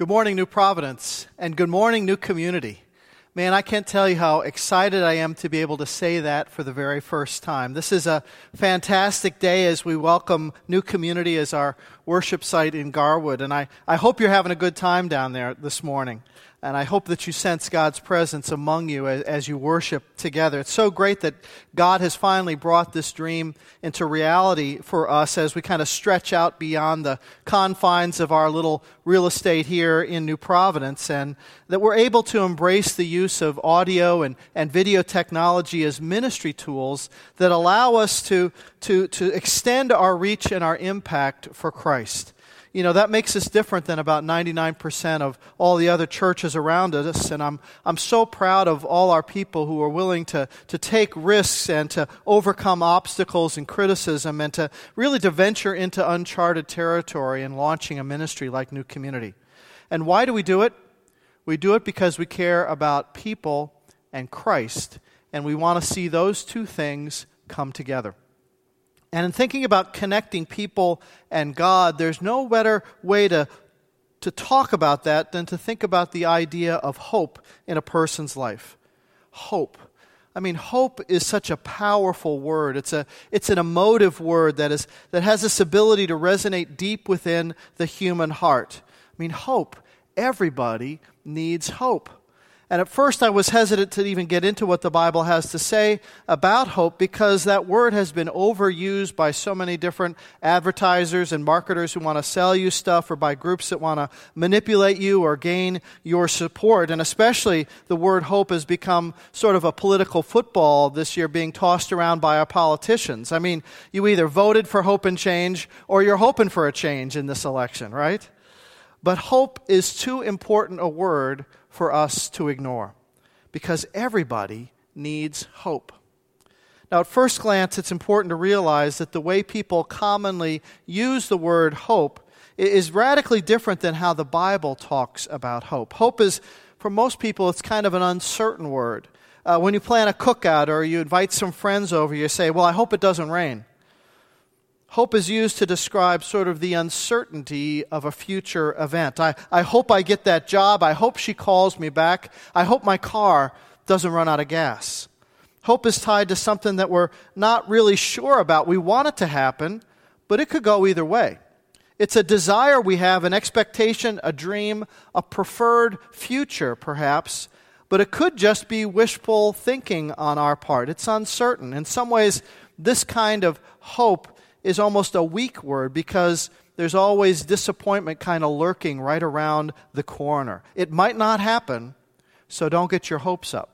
Good morning, New Providence, and good morning, New Community. Man, I can't tell you how excited I am to be able to say that for the very first time. This is a fantastic day as we welcome New Community as our worship site in Garwood, and I, I hope you're having a good time down there this morning. And I hope that you sense God's presence among you as, as, you worship together. It's so great that God has finally brought this dream into reality for us as we kind of stretch out beyond the confines of our little real estate here in New Providence and that we're able to embrace the use of audio and, and video technology as ministry tools that allow us to, to, to extend our reach and our impact for Christ you know, that makes us different than about 99% of all the other churches around us. And I'm, I'm so proud of all our people who are willing to, to take risks and to overcome obstacles and criticism and to really to venture into uncharted territory and launching a ministry like New Community. And why do we do it? We do it because we care about people and Christ. And we want to see those two things come together. And in thinking about connecting people and God, there's no better way to, to talk about that than to think about the idea of hope in a person's life. Hope. I mean, hope is such a powerful word. It's, a, it's an emotive word that, is, that has this ability to resonate deep within the human heart. I mean, hope. Everybody needs hope. And at first, I was hesitant to even get into what the Bible has to say about hope because that word has been overused by so many different advertisers and marketers who want to sell you stuff or by groups that want to manipulate you or gain your support. And especially, the word hope has become sort of a political football this year being tossed around by our politicians. I mean, you either voted for hope and change or you're hoping for a change in this election, right? But hope is too important a word for us to ignore because everybody needs hope. Now, at first glance, it's important to realize that the way people commonly use the word hope is radically different than how the Bible talks about hope. Hope is, for most people, it's kind of an uncertain word. Uh, when you plan a cookout or you invite some friends over, you say, Well, I hope it doesn't rain. Hope is used to describe sort of the uncertainty of a future event. I, I hope I get that job. I hope she calls me back. I hope my car doesn't run out of gas. Hope is tied to something that we're not really sure about. We want it to happen, but it could go either way. It's a desire we have, an expectation, a dream, a preferred future, perhaps, but it could just be wishful thinking on our part. It's uncertain. In some ways, this kind of hope is almost a weak word because there's always disappointment kind of lurking right around the corner. It might not happen, so don't get your hopes up.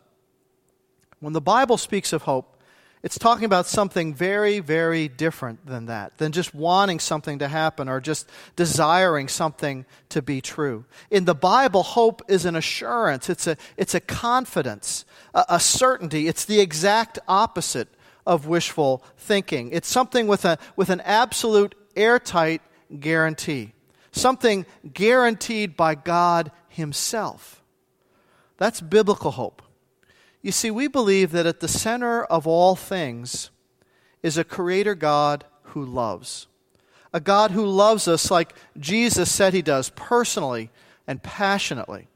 When the Bible speaks of hope, it's talking about something very, very different than that, than just wanting something to happen or just desiring something to be true. In the Bible, hope is an assurance, it's a, it's a confidence, a, a certainty. It's the exact opposite of wishful thinking. It's something with, a, with an absolute airtight guarantee, something guaranteed by God Himself. That's biblical hope. You see, we believe that at the center of all things is a creator God who loves. A God who loves us like Jesus said he does, personally and passionately.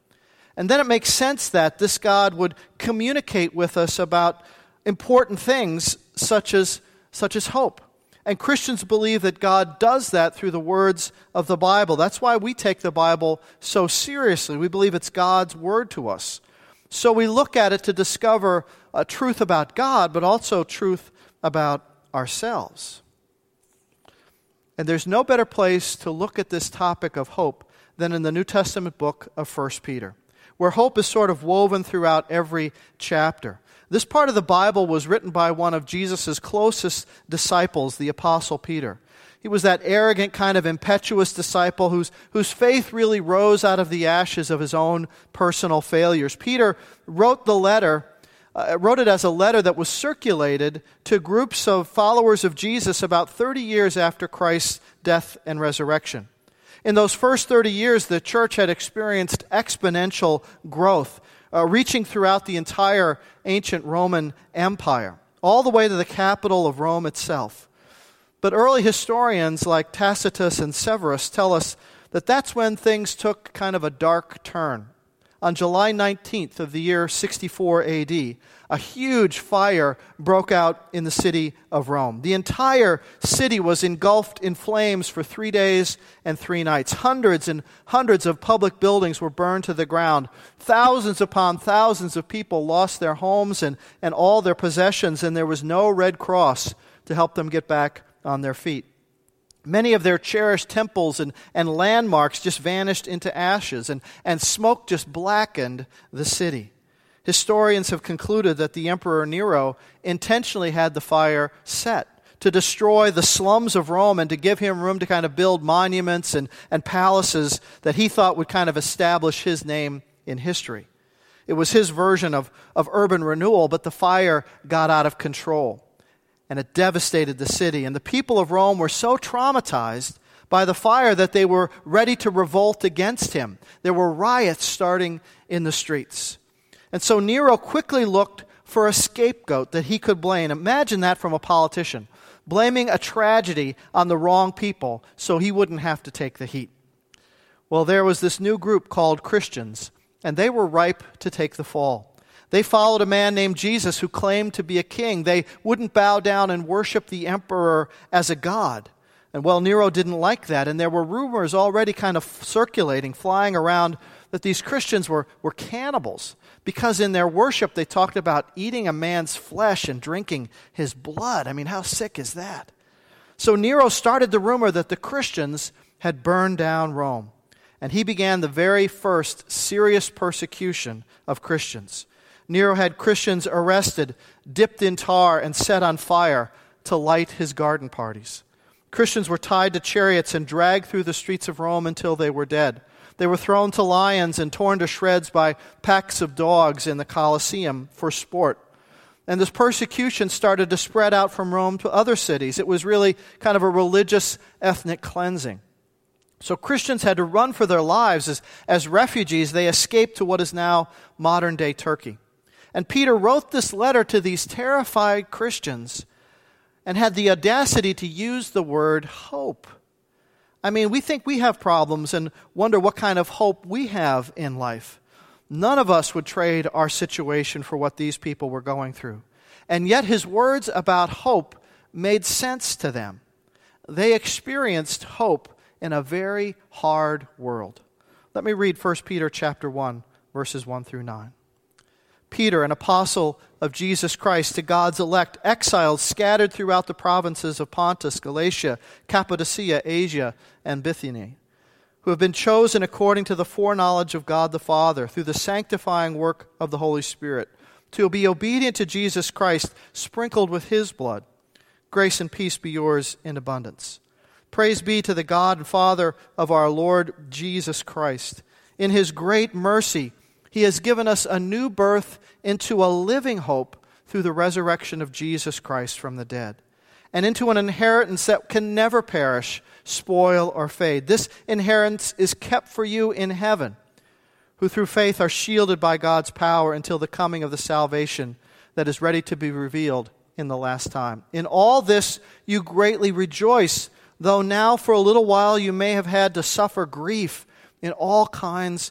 And then it makes sense that this God would communicate with us about important things such as, such as hope. And Christians believe that God does that through the words of the Bible. That's why we take the Bible so seriously. We believe it's God's word to us. So we look at it to discover a truth about God, but also truth about ourselves. And there's no better place to look at this topic of hope than in the New Testament book of 1 Peter, where hope is sort of woven throughout every chapter. This part of the Bible was written by one of Jesus' closest disciples, the Apostle Peter. He was that arrogant, kind of impetuous disciple whose, whose faith really rose out of the ashes of his own personal failures. Peter wrote the letter, uh, wrote it as a letter that was circulated to groups of followers of Jesus about 30 years after Christ's death and resurrection. In those first 30 years, the church had experienced exponential growth uh, reaching throughout the entire ancient Roman Empire, all the way to the capital of Rome itself. But early historians like Tacitus and Severus tell us that that's when things took kind of a dark turn. On July 19th of the year 64 AD, a huge fire broke out in the city of Rome. The entire city was engulfed in flames for three days and three nights. Hundreds and hundreds of public buildings were burned to the ground. Thousands upon thousands of people lost their homes and, and all their possessions, and there was no Red Cross to help them get back on their feet. Many of their cherished temples and, and landmarks just vanished into ashes, and, and smoke just blackened the city. Historians have concluded that the Emperor Nero intentionally had the fire set to destroy the slums of Rome and to give him room to kind of build monuments and, and palaces that he thought would kind of establish his name in history. It was his version of, of urban renewal, but the fire got out of control and it devastated the city. And the people of Rome were so traumatized by the fire that they were ready to revolt against him. There were riots starting in the streets. And so Nero quickly looked for a scapegoat that he could blame. Imagine that from a politician, blaming a tragedy on the wrong people so he wouldn't have to take the heat. Well, there was this new group called Christians, and they were ripe to take the fall. They followed a man named Jesus who claimed to be a king. They wouldn't bow down and worship the emperor as a god. And well, Nero didn't like that. And there were rumors already kind of circulating, flying around, that these Christians were, were cannibals because in their worship they talked about eating a man's flesh and drinking his blood. I mean, how sick is that? So Nero started the rumor that the Christians had burned down Rome. And he began the very first serious persecution of Christians. Nero had Christians arrested, dipped in tar, and set on fire to light his garden parties. Christians were tied to chariots and dragged through the streets of Rome until they were dead. They were thrown to lions and torn to shreds by packs of dogs in the Colosseum for sport. And this persecution started to spread out from Rome to other cities. It was really kind of a religious ethnic cleansing. So Christians had to run for their lives as, as refugees. They escaped to what is now modern day Turkey. And Peter wrote this letter to these terrified Christians and had the audacity to use the word hope. I mean, we think we have problems and wonder what kind of hope we have in life. None of us would trade our situation for what these people were going through. And yet, his words about hope made sense to them. They experienced hope in a very hard world. Let me read 1 Peter chapter 1 verses 1 through 9. Peter, an apostle of Jesus Christ, to God's elect, exiles scattered throughout the provinces of Pontus, Galatia, Cappadocia, Asia, and Bithynia, who have been chosen according to the foreknowledge of God the Father, through the sanctifying work of the Holy Spirit, to be obedient to Jesus Christ, sprinkled with his blood. Grace and peace be yours in abundance. Praise be to the God and Father of our Lord Jesus Christ. In his great mercy, he has given us a new birth into a living hope through the resurrection of Jesus Christ from the dead, and into an inheritance that can never perish, spoil, or fade. This inheritance is kept for you in heaven, who through faith are shielded by God's power until the coming of the salvation that is ready to be revealed in the last time. In all this you greatly rejoice, though now for a little while you may have had to suffer grief in all kinds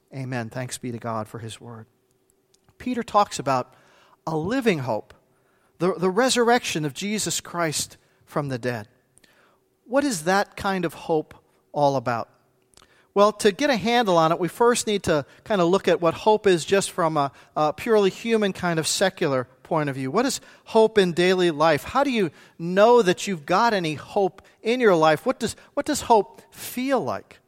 Amen. Thanks be to God for his word. Peter talks about a living hope, the, the resurrection of Jesus Christ from the dead. What is that kind of hope all about? Well, to get a handle on it, we first need to kind of look at what hope is just from a, a, purely human kind of secular point of view. What is hope in daily life? How do you know that you've got any hope in your life? What does, what does hope feel like?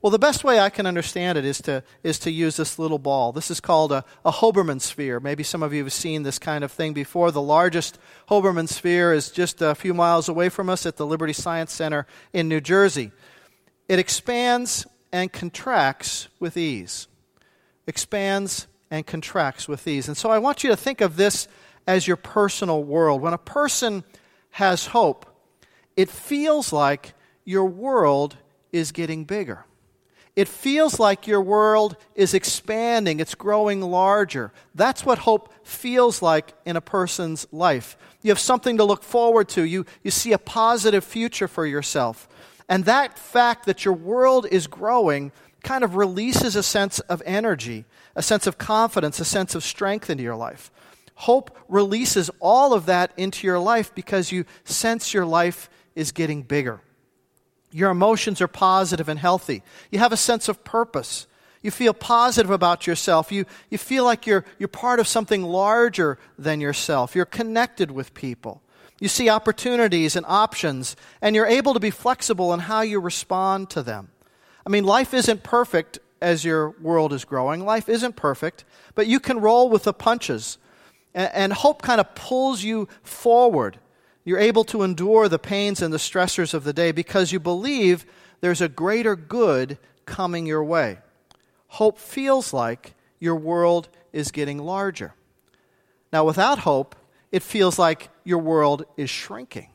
Well, the best way I can understand it is to, is to use this little ball. This is called a, a Hoberman sphere. Maybe some of you have seen this kind of thing before. The largest Hoberman sphere is just a few miles away from us at the Liberty Science Center in New Jersey. It expands and contracts with ease. Expands and contracts with ease. And so I want you to think of this as your personal world. When a person has hope, it feels like your world is getting bigger. It feels like your world is expanding, it's growing larger. That's what hope feels like in a person's life. You have something to look forward to, you, you see a positive future for yourself. And that fact that your world is growing kind of releases a sense of energy, a sense of confidence, a sense of strength into your life. Hope releases all of that into your life because you sense your life is getting bigger. Your emotions are positive and healthy. You have a sense of purpose. You feel positive about yourself. You, you feel like you're, you're part of something larger than yourself. You're connected with people. You see opportunities and options, and you're able to be flexible in how you respond to them. I mean, life isn't perfect as your world is growing. Life isn't perfect, but you can roll with the punches. And, and hope kind of pulls you forward you're able to endure the pains and the stressors of the day because you believe there's a greater good coming your way. Hope feels like your world is getting larger. Now, without hope, it feels like your world is shrinking.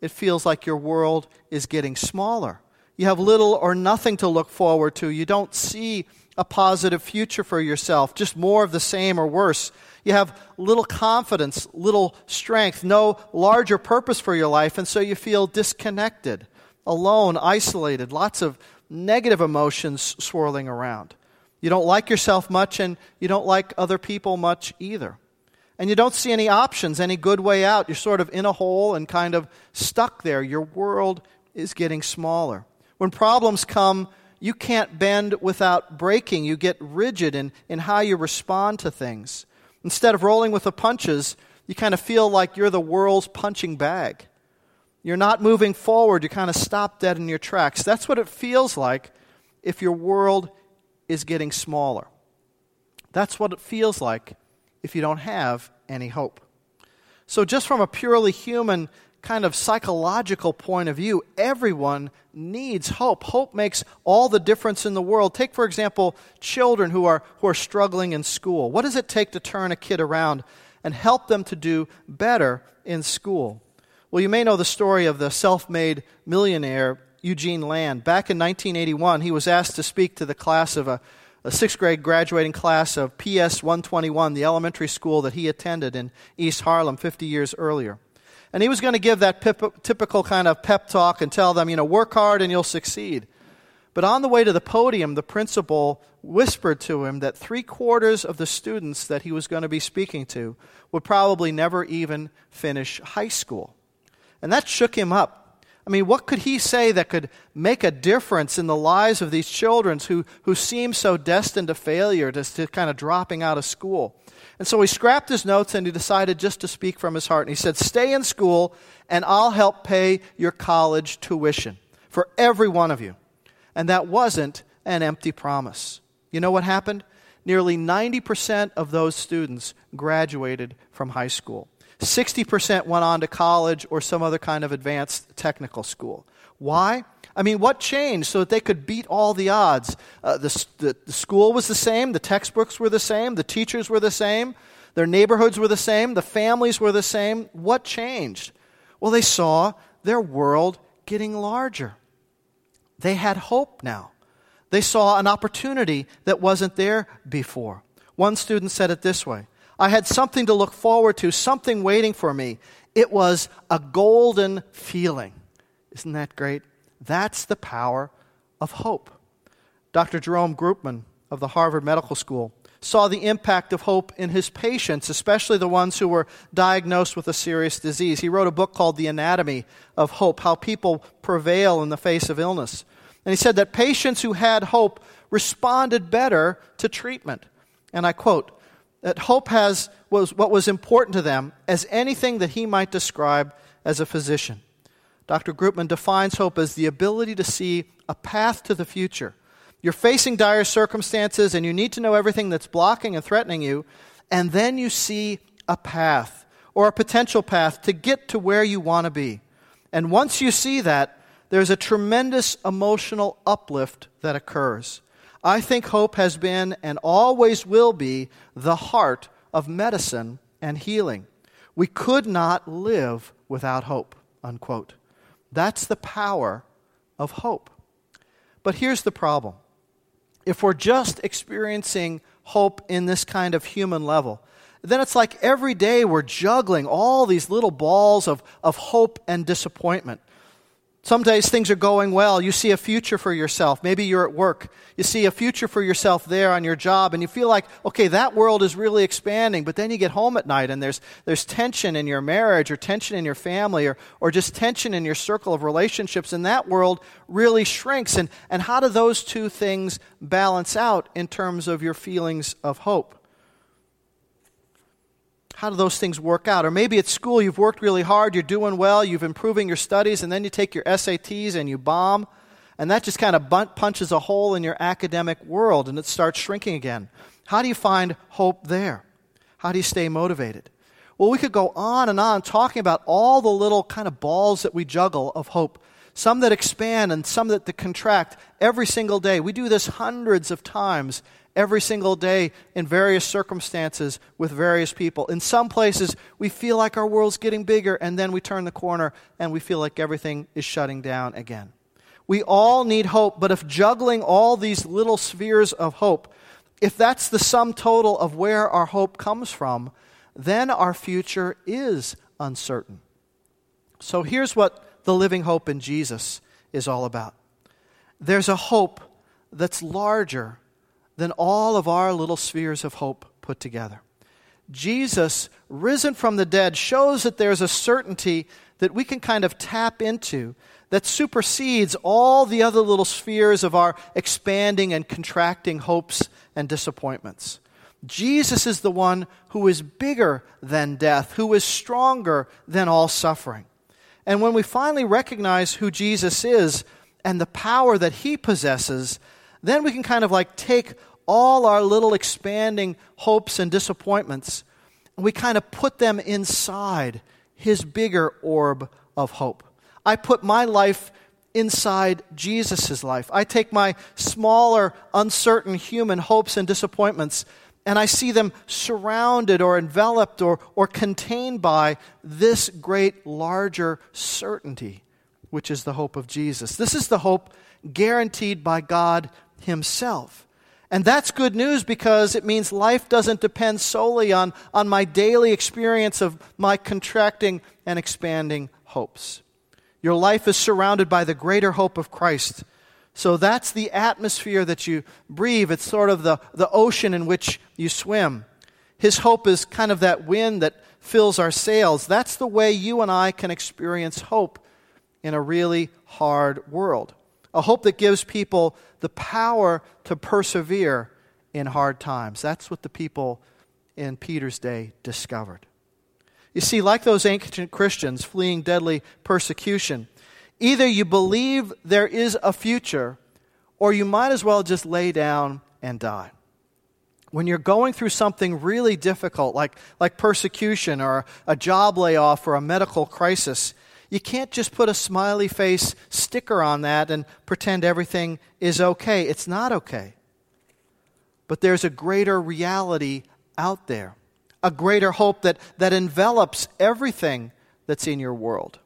It feels like your world is getting smaller. You have little or nothing to look forward to. You don't see a positive future for yourself, just more of the same or worse. You have little confidence, little strength, no larger purpose for your life, and so you feel disconnected, alone, isolated, lots of negative emotions swirling around. You don't like yourself much, and you don't like other people much either. And you don't see any options, any good way out. You're sort of in a hole and kind of stuck there. Your world is getting smaller. When problems come, you can't bend without breaking. You get rigid in, in how you respond to things. Instead of rolling with the punches, you kind of feel like you're the world's punching bag. You're not moving forward, you kind of stop dead in your tracks. That's what it feels like if your world is getting smaller. That's what it feels like if you don't have any hope. So, just from a purely human kind of psychological point of view, everyone needs hope. Hope makes all the difference in the world. Take, for example, children who are, who are struggling in school. What does it take to turn a kid around and help them to do better in school? Well, you may know the story of the self made millionaire Eugene Lang. Back in 1981, he was asked to speak to the class of a, a sixth grade graduating class of PS 121, the elementary school that he attended in East Harlem 50 years earlier. And he was going to give that pip- typical kind of pep talk and tell them, you know, work hard and you'll succeed. But on the way to the podium, the principal whispered to him that three quarters of the students that he was going to be speaking to would probably never even finish high school. And that shook him up. I mean, what could he say that could make a difference in the lives of these children who, who seem so destined to failure, to, to kind of dropping out of school? And so he scrapped his notes and he decided just to speak from his heart. And he said, Stay in school and I'll help pay your college tuition for every one of you. And that wasn't an empty promise. You know what happened? Nearly 90% of those students graduated from high school. 60% went on to college or some other kind of advanced technical school. Why? I mean, what changed so that they could beat all the odds? Uh, the, the, the school was the same, the textbooks were the same, the teachers were the same, their neighborhoods were the same, the families were the same. What changed? Well, they saw their world getting larger. They had hope now. They saw an opportunity that wasn't there before. One student said it this way I had something to look forward to, something waiting for me. It was a golden feeling. Isn't that great? That's the power of hope. Dr. Jerome Groopman of the Harvard Medical School saw the impact of hope in his patients, especially the ones who were diagnosed with a serious disease. He wrote a book called The Anatomy of Hope How People Prevail in the Face of Illness. And he said that patients who had hope responded better to treatment. And I quote, that hope has was what was important to them as anything that he might describe as a physician. Dr. Groopman defines hope as the ability to see a path to the future. You're facing dire circumstances and you need to know everything that's blocking and threatening you, and then you see a path or a potential path to get to where you want to be. And once you see that, there's a tremendous emotional uplift that occurs. I think hope has been and always will be the heart of medicine and healing. We could not live without hope. Unquote. That's the power of hope. But here's the problem if we're just experiencing hope in this kind of human level, then it's like every day we're juggling all these little balls of, of hope and disappointment. Some days things are going well. You see a future for yourself. Maybe you're at work. You see a future for yourself there on your job, and you feel like, okay, that world is really expanding. But then you get home at night, and there's, there's tension in your marriage, or tension in your family, or, or just tension in your circle of relationships, and that world really shrinks. And, and how do those two things balance out in terms of your feelings of hope? How do those things work out? Or maybe at school you've worked really hard, you're doing well, you've improving your studies, and then you take your SATs and you bomb, and that just kind of punches a hole in your academic world and it starts shrinking again. How do you find hope there? How do you stay motivated? Well, we could go on and on talking about all the little kind of balls that we juggle of hope. Some that expand and some that contract every single day. We do this hundreds of times every single day in various circumstances with various people. In some places, we feel like our world's getting bigger, and then we turn the corner and we feel like everything is shutting down again. We all need hope, but if juggling all these little spheres of hope, if that's the sum total of where our hope comes from, then our future is uncertain. So here's what the living hope in Jesus is all about there's a hope that's larger than all of our little spheres of hope put together. Jesus, risen from the dead, shows that there's a certainty that we can kind of tap into that supersedes all the other little spheres of our expanding and contracting hopes and disappointments. Jesus is the one who is bigger than death, who is stronger than all suffering. And when we finally recognize who Jesus is and the power that he possesses, then we can kind of like take all our little expanding hopes and disappointments and we kind of put them inside his bigger orb of hope. I put my life inside Jesus' life. I take my smaller, uncertain human hopes and disappointments and I see them surrounded or enveloped or, or contained by this great, larger certainty, which is the hope of Jesus. This is the hope guaranteed by God Himself. And that's good news because it means life doesn't depend solely on, on my daily experience of my contracting and expanding hopes. Your life is surrounded by the greater hope of Christ. So that's the atmosphere that you breathe. It's sort of the, the ocean in which you swim. His hope is kind of that wind that fills our sails. That's the way you and I can experience hope in a really hard world a hope that gives people the power to persevere in hard times. That's what the people in Peter's day discovered. You see, like those ancient Christians fleeing deadly persecution, either you believe there is a future or you might as well just lay down and die. When you're going through something really difficult, like, like persecution or a job layoff or a medical crisis, you can't just put a smiley face sticker on that and pretend everything is okay. It's not okay. But there's a greater reality out there, a greater hope that, that envelops everything that's in your world.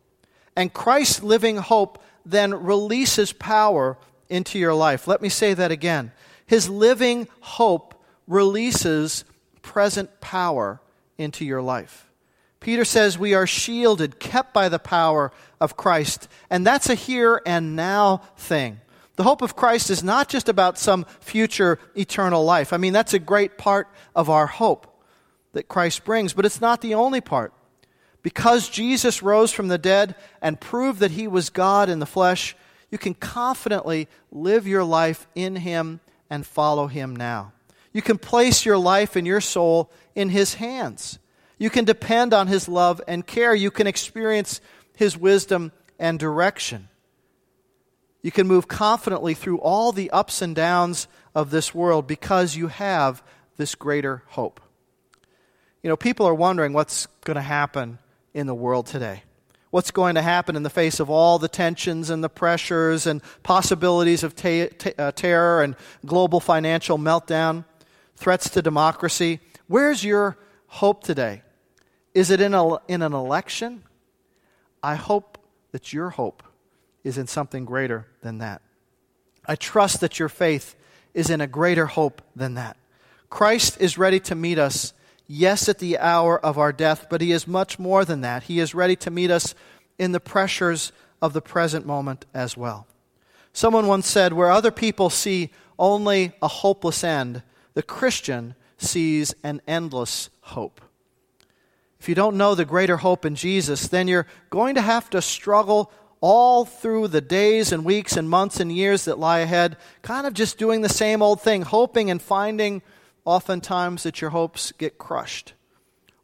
And Christ's living hope then releases power into your life. Let me say that again. His living hope releases present power into your life. Peter says we are shielded, kept by the power of Christ. And that's a here and now thing. The hope of Christ is not just about some future eternal life. I mean, that's a great part of our hope that Christ brings, but it's not the only part. Because Jesus rose from the dead and proved that he was God in the flesh, you can confidently live your life in him and follow him now. You can place your life and your soul in his hands. You can depend on His love and care. You can experience His wisdom and direction. You can move confidently through all the ups and downs of this world because you have this greater hope. You know, people are wondering what's going to happen in the world today. What's going to happen in the face of all the tensions and the pressures and possibilities of ta- ta- uh, terror and global financial meltdown, threats to democracy? Where's your hope today? Is it in, a, in an election? I hope that your hope is in something greater than that. I trust that your faith is in a greater hope than that. Christ is ready to meet us yes, at the hour of our death, but He is much more than that. He is ready to meet us in the pressures of the present moment as well. Someone once said, Where other people see only a hopeless end, the Christian sees an endless hope. If you don't know the greater hope in Jesus, then you're going to have to struggle all through the days and weeks and months and years that lie ahead, kind of just doing the same old thing, hoping and finding oftentimes that your hopes get crushed.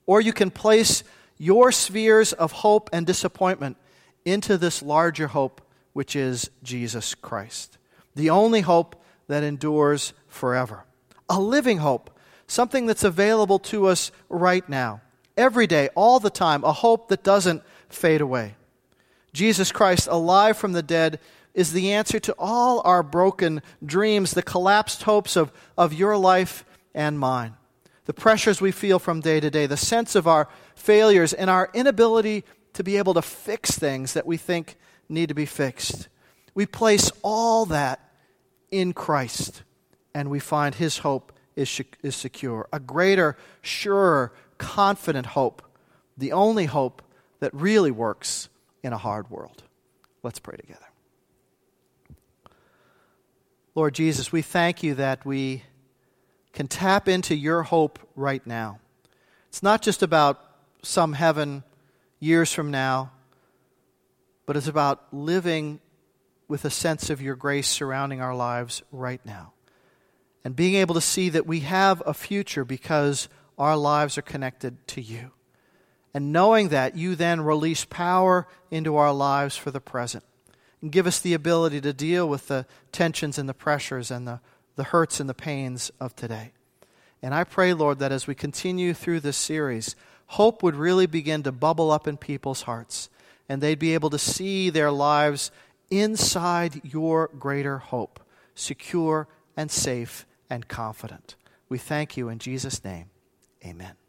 Or you can place your spheres of hope and disappointment into this larger hope, which is Jesus Christ, the only hope that endures forever. A living hope, something that's available to us right now, every day, all the time, a hope that doesn't fade away. Jesus Christ, alive from the dead, is the answer to all our broken dreams, the collapsed hopes of, of your life and mine. The pressures we feel from day to day, the sense of our failures, and our inability to be able to fix things that we think need to be fixed. We place all that in Christ, and we find His hope is, is secure. A greater, surer, confident hope, the only hope that really works in a hard world. Let's pray together. Lord Jesus, we thank you that we can tap into your hope right now. It's not just about some heaven years from now, but it's about living with a sense of your grace surrounding our lives right now. And being able to see that we have a future because our lives are connected to you. And knowing that, you then release power into our lives for the present. And give us the ability to deal with the tensions and the pressures and the the hurts and the pains of today. And I pray, Lord, that as we continue through this series, hope would really begin to bubble up in people's hearts, and they'd be able to see their lives inside your greater hope, secure and safe and confident. We thank you in Jesus' name. Amen.